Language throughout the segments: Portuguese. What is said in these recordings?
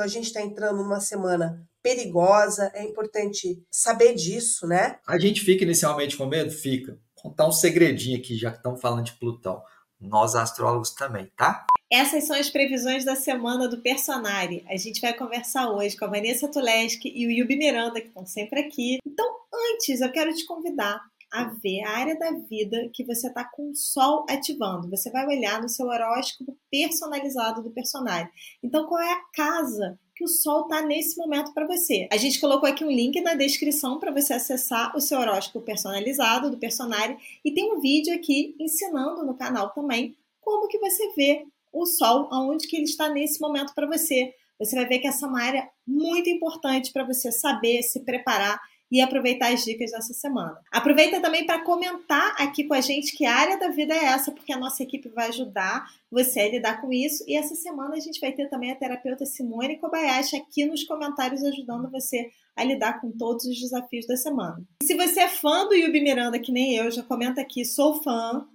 Então a gente está entrando numa semana perigosa, é importante saber disso, né? A gente fica inicialmente com medo? Fica. Vou contar um segredinho aqui, já que estamos falando de Plutão. Nós astrólogos também, tá? Essas são as previsões da semana do Personari. A gente vai conversar hoje com a Vanessa Tuleski e o Yubi Miranda, que estão sempre aqui. Então, antes, eu quero te convidar a ver a área da vida que você está com o Sol ativando. Você vai olhar no seu horóscopo personalizado do personagem. Então, qual é a casa que o Sol está nesse momento para você? A gente colocou aqui um link na descrição para você acessar o seu horóscopo personalizado do personagem e tem um vídeo aqui ensinando no canal também como que você vê o Sol, aonde que ele está nesse momento para você. Você vai ver que essa é uma área muito importante para você saber se preparar e aproveitar as dicas dessa semana. Aproveita também para comentar aqui com a gente que área da vida é essa, porque a nossa equipe vai ajudar você a lidar com isso. E essa semana a gente vai ter também a terapeuta Simone Kobayashi aqui nos comentários ajudando você a lidar com todos os desafios da semana. E se você é fã do Yubi Miranda, que nem eu, já comenta aqui, sou fã.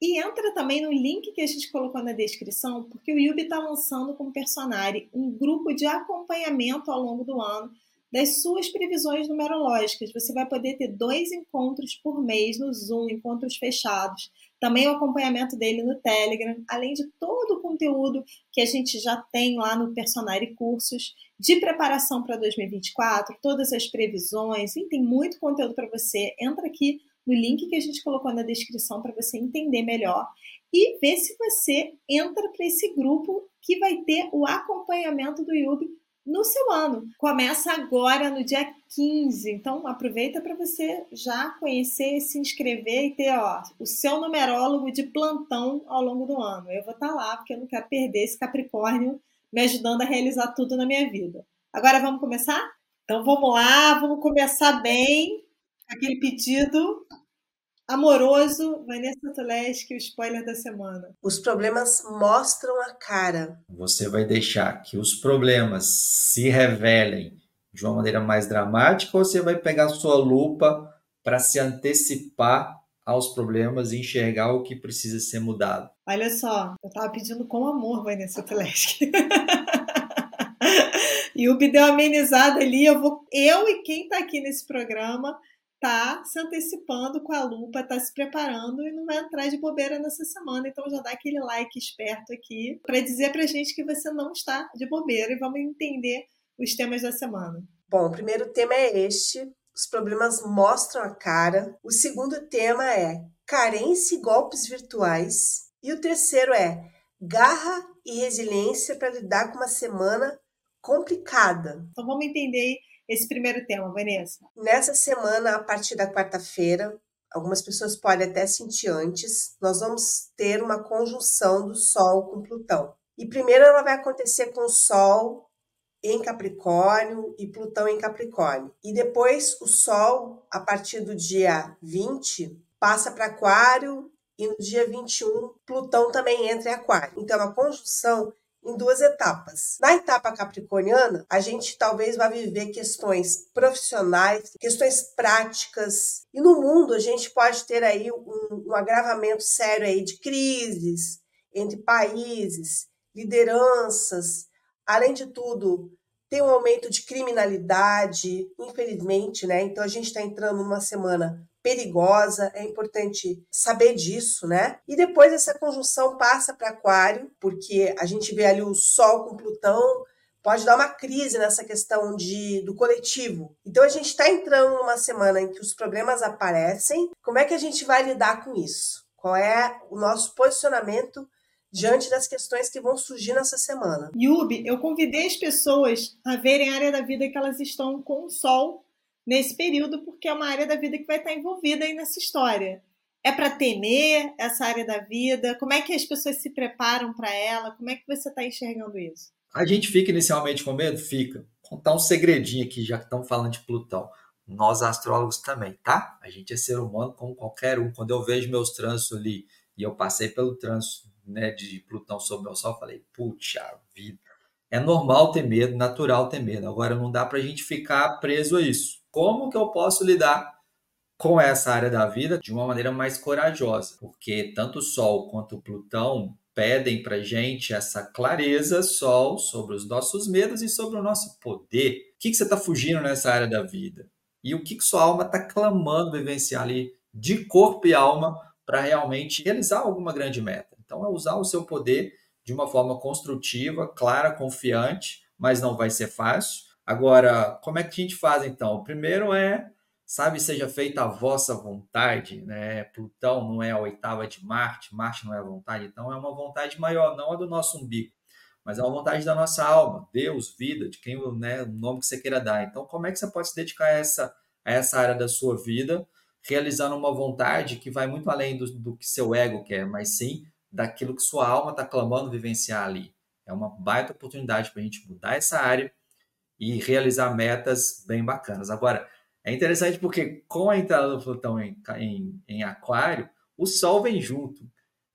E entra também no link que a gente colocou na descrição, porque o Yubi está lançando como personagem um grupo de acompanhamento ao longo do ano das suas previsões numerológicas. Você vai poder ter dois encontros por mês no Zoom, encontros fechados. Também o acompanhamento dele no Telegram, além de todo o conteúdo que a gente já tem lá no Personari Cursos, de preparação para 2024, todas as previsões, e tem muito conteúdo para você. Entra aqui no link que a gente colocou na descrição para você entender melhor e ver se você entra para esse grupo que vai ter o acompanhamento do Yubi no seu ano. Começa agora no dia 15, então aproveita para você já conhecer, se inscrever e ter ó, o seu numerólogo de plantão ao longo do ano. Eu vou estar tá lá porque eu não quero perder esse Capricórnio me ajudando a realizar tudo na minha vida. Agora vamos começar? Então vamos lá, vamos começar bem. Aquele pedido Amoroso, Vanessa Tuleski, o spoiler da semana. Os problemas mostram a cara. Você vai deixar que os problemas se revelem de uma maneira mais dramática ou você vai pegar sua lupa para se antecipar aos problemas e enxergar o que precisa ser mudado? Olha só, eu estava pedindo com amor, Vanessa Tuleski. e o deu uma amenizada ali. Eu, vou, eu e quem está aqui nesse programa tá se antecipando com a lupa, tá se preparando e não vai atrás de bobeira nessa semana. Então já dá aquele like esperto aqui para dizer pra gente que você não está de bobeira e vamos entender os temas da semana. Bom, o primeiro tema é este: os problemas mostram a cara. O segundo tema é carência e golpes virtuais. E o terceiro é garra e resiliência para lidar com uma semana complicada. Então vamos entender esse primeiro tema, Vanessa? Nessa semana, a partir da quarta-feira, algumas pessoas podem até sentir antes, nós vamos ter uma conjunção do Sol com Plutão. E primeiro ela vai acontecer com o Sol em Capricórnio e Plutão em Capricórnio. E depois o Sol, a partir do dia 20, passa para Aquário e no dia 21 Plutão também entra em Aquário. Então é uma conjunção em duas etapas. Na etapa capricorniana, a gente talvez vá viver questões profissionais, questões práticas, e no mundo a gente pode ter aí um, um agravamento sério aí de crises entre países, lideranças, além de tudo, tem um aumento de criminalidade, infelizmente, né? Então a gente está entrando numa semana perigosa, é importante saber disso, né? E depois essa conjunção passa para Aquário, porque a gente vê ali o Sol com Plutão, pode dar uma crise nessa questão de, do coletivo. Então a gente está entrando numa semana em que os problemas aparecem. Como é que a gente vai lidar com isso? Qual é o nosso posicionamento diante das questões que vão surgir nessa semana? Yubi, eu convidei as pessoas a verem a área da vida que elas estão com o Sol nesse período, porque é uma área da vida que vai estar envolvida aí nessa história. É para temer essa área da vida? Como é que as pessoas se preparam para ela? Como é que você está enxergando isso? A gente fica inicialmente com medo? Fica. Contar um segredinho aqui, já que estamos falando de Plutão. Nós astrólogos também, tá? A gente é ser humano como qualquer um. Quando eu vejo meus trânsitos ali, e eu passei pelo trânsito né, de Plutão sobre o Sol, falei, puxa vida. É normal ter medo, natural ter medo. Agora não dá para a gente ficar preso a isso como que eu posso lidar com essa área da vida de uma maneira mais corajosa, porque tanto o Sol quanto o Plutão pedem para gente essa clareza, Sol, sobre os nossos medos e sobre o nosso poder. O que, que você está fugindo nessa área da vida? E o que, que sua alma está clamando vivenciar ali de corpo e alma para realmente realizar alguma grande meta? Então, é usar o seu poder de uma forma construtiva, clara, confiante, mas não vai ser fácil. Agora, como é que a gente faz então? O primeiro é sabe, seja feita a vossa vontade, né? Plutão não é a oitava de Marte, Marte não é a vontade, então é uma vontade maior, não a do nosso umbigo, mas é uma vontade da nossa alma, Deus, vida, de quem, né, o nome que você queira dar. Então, como é que você pode se dedicar a essa, a essa área da sua vida, realizando uma vontade que vai muito além do, do que seu ego quer, mas sim daquilo que sua alma está clamando vivenciar ali. É uma baita oportunidade para a gente mudar essa área e realizar metas bem bacanas. Agora, é interessante porque com a entrada do Plutão em, em, em Aquário, o Sol vem junto.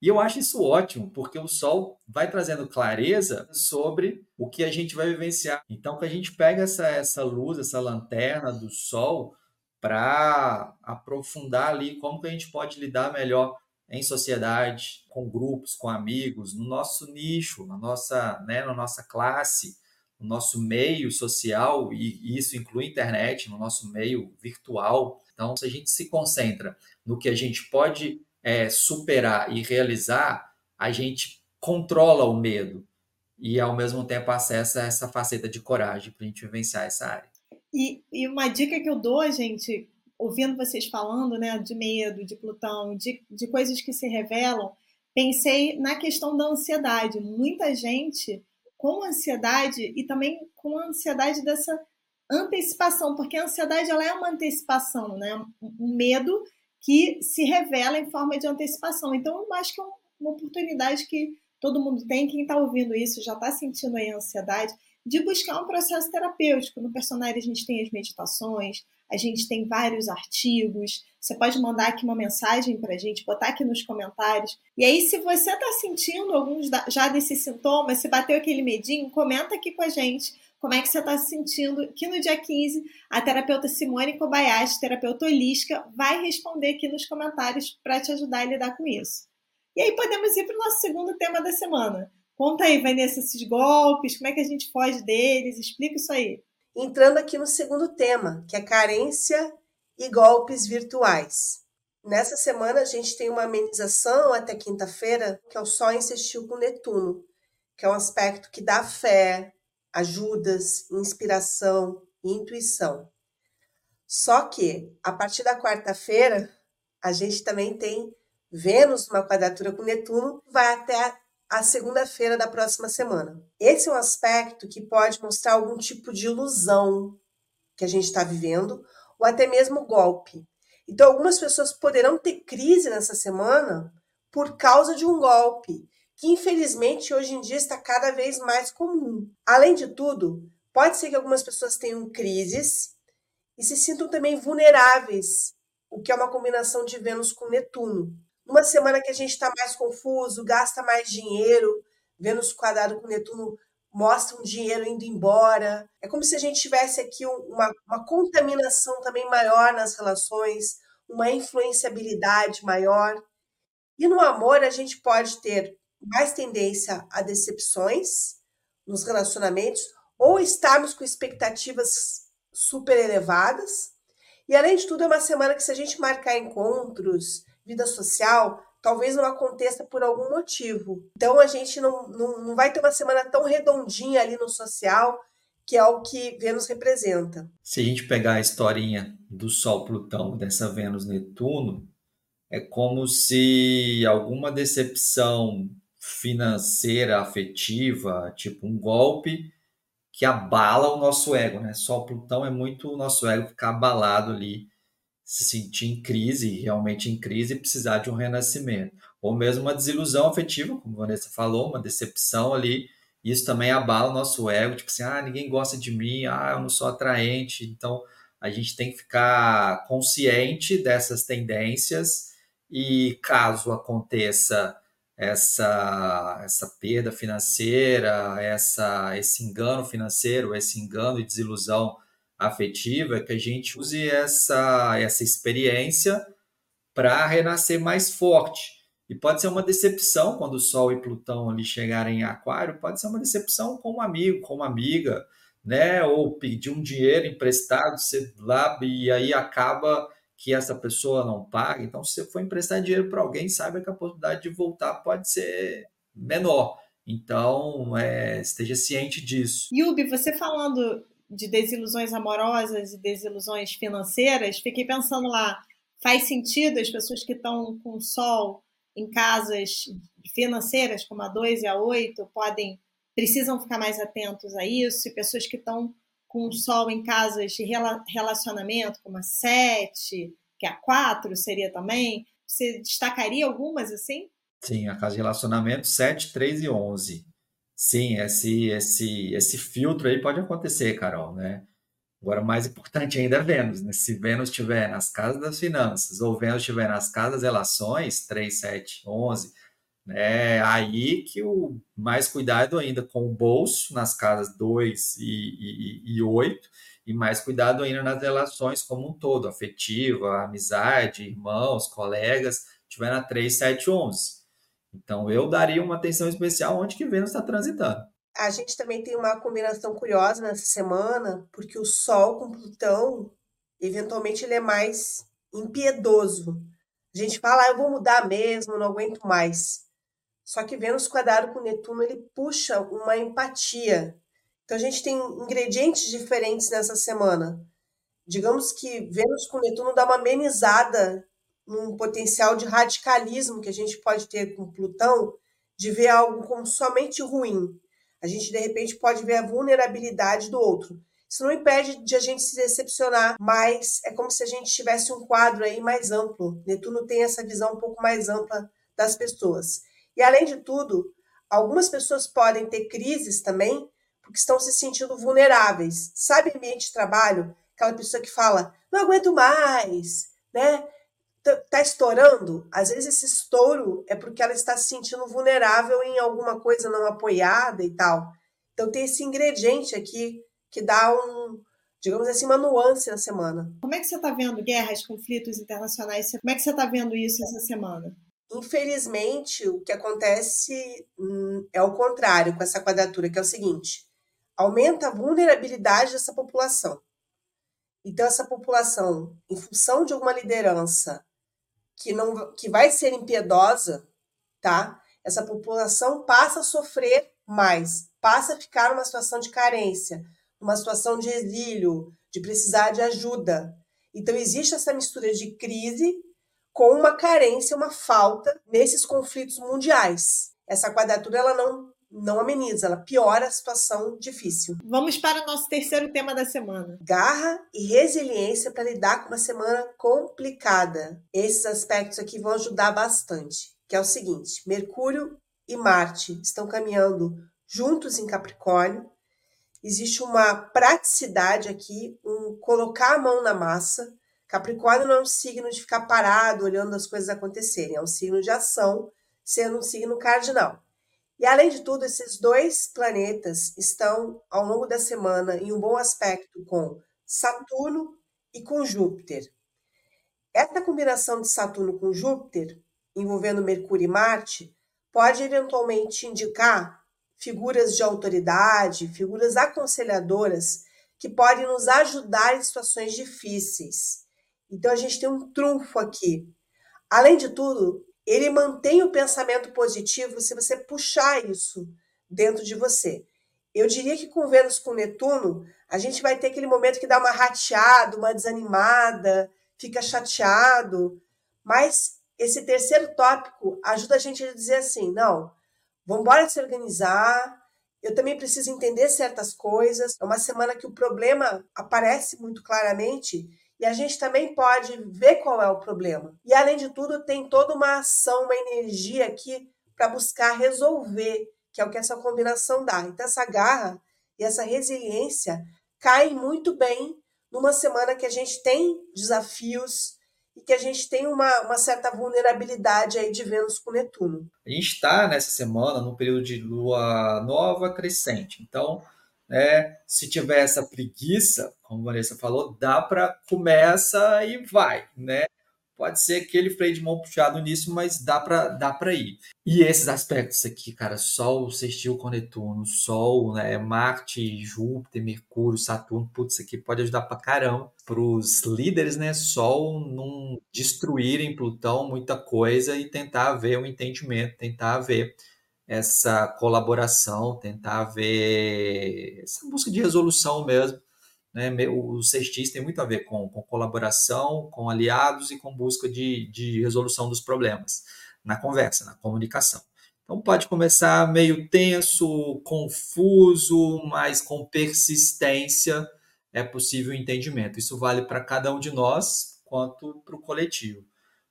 E eu acho isso ótimo, porque o Sol vai trazendo clareza sobre o que a gente vai vivenciar. Então, que a gente pega essa, essa luz, essa lanterna do Sol, para aprofundar ali como que a gente pode lidar melhor em sociedade, com grupos, com amigos, no nosso nicho, na nossa, né, na nossa classe, no nosso meio social, e isso inclui internet, no nosso meio virtual. Então, se a gente se concentra no que a gente pode é, superar e realizar, a gente controla o medo e, ao mesmo tempo, acessa essa faceta de coragem para a gente vivenciar essa área. E, e, uma dica que eu dou, gente, ouvindo vocês falando né, de medo, de Plutão, de, de coisas que se revelam, pensei na questão da ansiedade. Muita gente com ansiedade e também com a ansiedade dessa antecipação, porque a ansiedade ela é uma antecipação, né? Um medo que se revela em forma de antecipação. Então, eu acho que é uma oportunidade que todo mundo tem, quem está ouvindo isso já está sentindo aí ansiedade, de buscar um processo terapêutico. No personagem a gente tem as meditações, a gente tem vários artigos. Você pode mandar aqui uma mensagem para a gente, botar aqui nos comentários. E aí, se você está sentindo alguns já desses sintomas, se bateu aquele medinho, comenta aqui com a gente como é que você está se sentindo. Que no dia 15, a terapeuta Simone Kobayashi, terapeuta holística, vai responder aqui nos comentários para te ajudar a lidar com isso. E aí podemos ir para o nosso segundo tema da semana. Conta aí, Vanessa, esses golpes, como é que a gente foge deles? Explica isso aí entrando aqui no segundo tema, que é carência e golpes virtuais. Nessa semana a gente tem uma amenização até quinta-feira, que é o Sol insistiu com Netuno, que é um aspecto que dá fé, ajudas, inspiração e intuição. Só que a partir da quarta-feira a gente também tem Vênus numa quadratura com Netuno, vai até a segunda-feira da próxima semana. Esse é um aspecto que pode mostrar algum tipo de ilusão que a gente está vivendo, ou até mesmo golpe. Então, algumas pessoas poderão ter crise nessa semana por causa de um golpe, que infelizmente hoje em dia está cada vez mais comum. Além de tudo, pode ser que algumas pessoas tenham crises e se sintam também vulneráveis, o que é uma combinação de Vênus com Netuno. Numa semana que a gente está mais confuso, gasta mais dinheiro, Vênus quadrado com Netuno mostra um dinheiro indo embora. É como se a gente tivesse aqui uma, uma contaminação também maior nas relações, uma influenciabilidade maior. E no amor, a gente pode ter mais tendência a decepções nos relacionamentos ou estarmos com expectativas super elevadas. E além de tudo, é uma semana que, se a gente marcar encontros, vida social, talvez não aconteça por algum motivo. Então a gente não, não, não vai ter uma semana tão redondinha ali no social, que é o que Vênus representa. Se a gente pegar a historinha do Sol Plutão, dessa Vênus Netuno, é como se alguma decepção financeira, afetiva, tipo um golpe que abala o nosso ego, né? Sol Plutão é muito o nosso ego ficar abalado ali se sentir em crise, realmente em crise, e precisar de um renascimento. Ou mesmo uma desilusão afetiva, como a Vanessa falou, uma decepção ali. Isso também abala o nosso ego, tipo assim, ah, ninguém gosta de mim, ah, eu não sou atraente. Então, a gente tem que ficar consciente dessas tendências e caso aconteça essa, essa perda financeira, essa, esse engano financeiro, esse engano e desilusão afetiva é que a gente use essa, essa experiência para renascer mais forte. E pode ser uma decepção quando o Sol e Plutão ali chegarem em Aquário, pode ser uma decepção com um amigo, com uma amiga, né? Ou pedir um dinheiro emprestado, você lá e aí acaba que essa pessoa não paga. Então, se você for emprestar dinheiro para alguém, saiba que a possibilidade de voltar pode ser menor. Então, é, esteja ciente disso. Yubi, você falando de desilusões amorosas e desilusões financeiras, fiquei pensando lá, faz sentido as pessoas que estão com sol em casas financeiras, como a 2 e a 8, podem precisam ficar mais atentos a isso, e pessoas que estão com sol em casas de relacionamento, como a 7, que a 4 seria também, você destacaria algumas assim? Sim, a casa de relacionamento 7, 3 e 11. Sim, esse, esse, esse filtro aí pode acontecer, Carol, né? Agora, mais importante ainda é Vênus, né? Se Vênus estiver nas casas das finanças ou Vênus estiver nas casas das relações, 3, 7, 11, né? Aí que o mais cuidado ainda com o bolso nas casas 2 e, e, e 8, e mais cuidado ainda nas relações como um todo, afetiva, amizade, irmãos, colegas, tiver na 3, 7, 11. Então eu daria uma atenção especial onde que Vênus está transitando. A gente também tem uma combinação curiosa nessa semana, porque o Sol com Plutão, eventualmente ele é mais impiedoso. A gente fala, ah, eu vou mudar mesmo, não aguento mais. Só que Vênus quadrado com Netuno, ele puxa uma empatia. Então a gente tem ingredientes diferentes nessa semana. Digamos que Vênus com Netuno dá uma amenizada num potencial de radicalismo que a gente pode ter com Plutão, de ver algo como somente ruim. A gente, de repente, pode ver a vulnerabilidade do outro. Isso não impede de a gente se decepcionar, mas é como se a gente tivesse um quadro aí mais amplo. Netuno tem essa visão um pouco mais ampla das pessoas. E, além de tudo, algumas pessoas podem ter crises também porque estão se sentindo vulneráveis. Sabe ambiente de trabalho? Aquela pessoa que fala, não aguento mais, né? Está estourando, às vezes esse estouro é porque ela está se sentindo vulnerável em alguma coisa não apoiada e tal. Então tem esse ingrediente aqui que dá um, digamos assim, uma nuance na semana. Como é que você está vendo guerras, conflitos internacionais? Como é que você está vendo isso essa semana? Infelizmente, o que acontece hum, é o contrário com essa quadratura, que é o seguinte: aumenta a vulnerabilidade dessa população. Então, essa população, em função de alguma liderança que não que vai ser impiedosa, tá? Essa população passa a sofrer mais, passa a ficar numa situação de carência, numa situação de exílio, de precisar de ajuda. Então existe essa mistura de crise com uma carência, uma falta nesses conflitos mundiais. Essa quadratura ela não não ameniza, ela piora a situação difícil. Vamos para o nosso terceiro tema da semana. Garra e resiliência para lidar com uma semana complicada. Esses aspectos aqui vão ajudar bastante, que é o seguinte: Mercúrio e Marte estão caminhando juntos em Capricórnio. Existe uma praticidade aqui, um colocar a mão na massa. Capricórnio não é um signo de ficar parado olhando as coisas acontecerem, é um signo de ação, sendo um signo cardinal. E além de tudo, esses dois planetas estão ao longo da semana em um bom aspecto com Saturno e com Júpiter. Essa combinação de Saturno com Júpiter, envolvendo Mercúrio e Marte, pode eventualmente indicar figuras de autoridade, figuras aconselhadoras que podem nos ajudar em situações difíceis. Então a gente tem um trunfo aqui. Além de tudo, ele mantém o pensamento positivo se você puxar isso dentro de você. Eu diria que com Vênus com Netuno, a gente vai ter aquele momento que dá uma rateada, uma desanimada, fica chateado, mas esse terceiro tópico ajuda a gente a dizer assim: não, vamos embora se organizar. Eu também preciso entender certas coisas. É uma semana que o problema aparece muito claramente e a gente também pode ver qual é o problema. E além de tudo, tem toda uma ação, uma energia aqui para buscar resolver, que é o que essa combinação dá. Então, essa garra e essa resiliência caem muito bem numa semana que a gente tem desafios e que a gente tem uma, uma certa vulnerabilidade aí de Vênus com Netuno. A gente está nessa semana num período de lua nova crescente. Então, né? Se tiver essa preguiça, como a Vanessa falou, dá para começa e vai, né? pode ser aquele freio de mão puxado nisso, mas dá para dá para ir. E esses aspectos aqui, cara, Sol sextil com Netuno, Sol, né, Marte, Júpiter, Mercúrio, Saturno, putz, isso aqui pode ajudar para caramba para os líderes, né, Sol não destruírem Plutão muita coisa e tentar ver um entendimento, tentar ver essa colaboração, tentar ver essa busca de resolução mesmo né? O sextis tem muito a ver com, com colaboração, com aliados e com busca de, de resolução dos problemas na conversa, na comunicação. Então pode começar meio tenso, confuso, mas com persistência é possível o entendimento. Isso vale para cada um de nós quanto para o coletivo.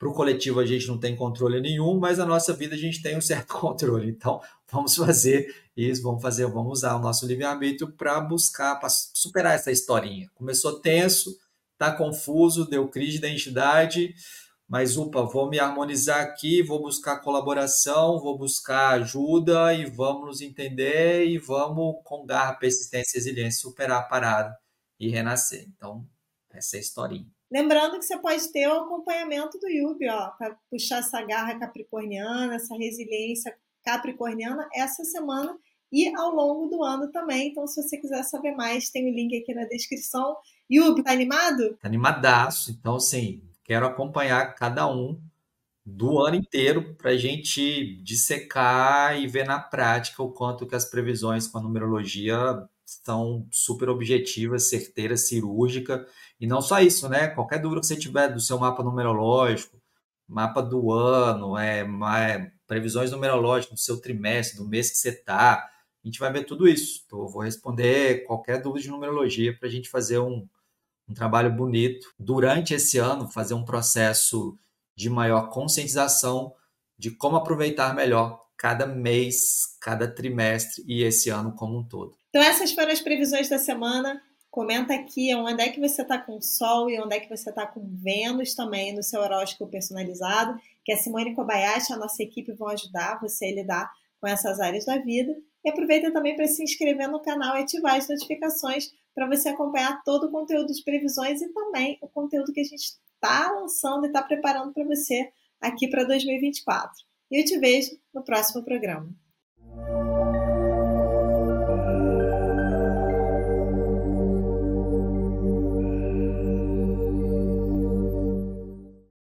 Para o coletivo a gente não tem controle nenhum, mas na nossa vida a gente tem um certo controle. Então vamos fazer isso, vamos fazer, vamos usar o nosso livre-arbítrio para buscar, para superar essa historinha. Começou tenso, tá confuso, deu crise de identidade, mas upa, vou me harmonizar aqui, vou buscar colaboração, vou buscar ajuda e vamos nos entender e vamos com garra, persistência e resiliência superar a parada e renascer. Então, essa é a historinha. Lembrando que você pode ter o acompanhamento do Yubi, ó, para puxar essa garra capricorniana, essa resiliência capricorniana essa semana e ao longo do ano também. Então, se você quiser saber mais, tem o link aqui na descrição. Yubi, tá animado? Tá animadaço. Então, sim, quero acompanhar cada um do ano inteiro para a gente dissecar e ver na prática o quanto que as previsões com a numerologia são super objetivas, certeiras, cirúrgica e não só isso, né? Qualquer dúvida que você tiver do seu mapa numerológico, mapa do ano, é, é previsões numerológicas do seu trimestre, do mês que você está, a gente vai ver tudo isso. Então, eu vou responder qualquer dúvida de numerologia para a gente fazer um, um trabalho bonito. Durante esse ano, fazer um processo de maior conscientização de como aproveitar melhor cada mês, cada trimestre e esse ano como um todo. Então, essas foram as previsões da semana. Comenta aqui onde é que você está com Sol e onde é que você está com Vênus também no seu horóscopo personalizado, que a Simone Kobayashi a nossa equipe vão ajudar você a lidar com essas áreas da vida. E aproveita também para se inscrever no canal e ativar as notificações para você acompanhar todo o conteúdo de previsões e também o conteúdo que a gente está lançando e está preparando para você aqui para 2024. E eu te vejo no próximo programa.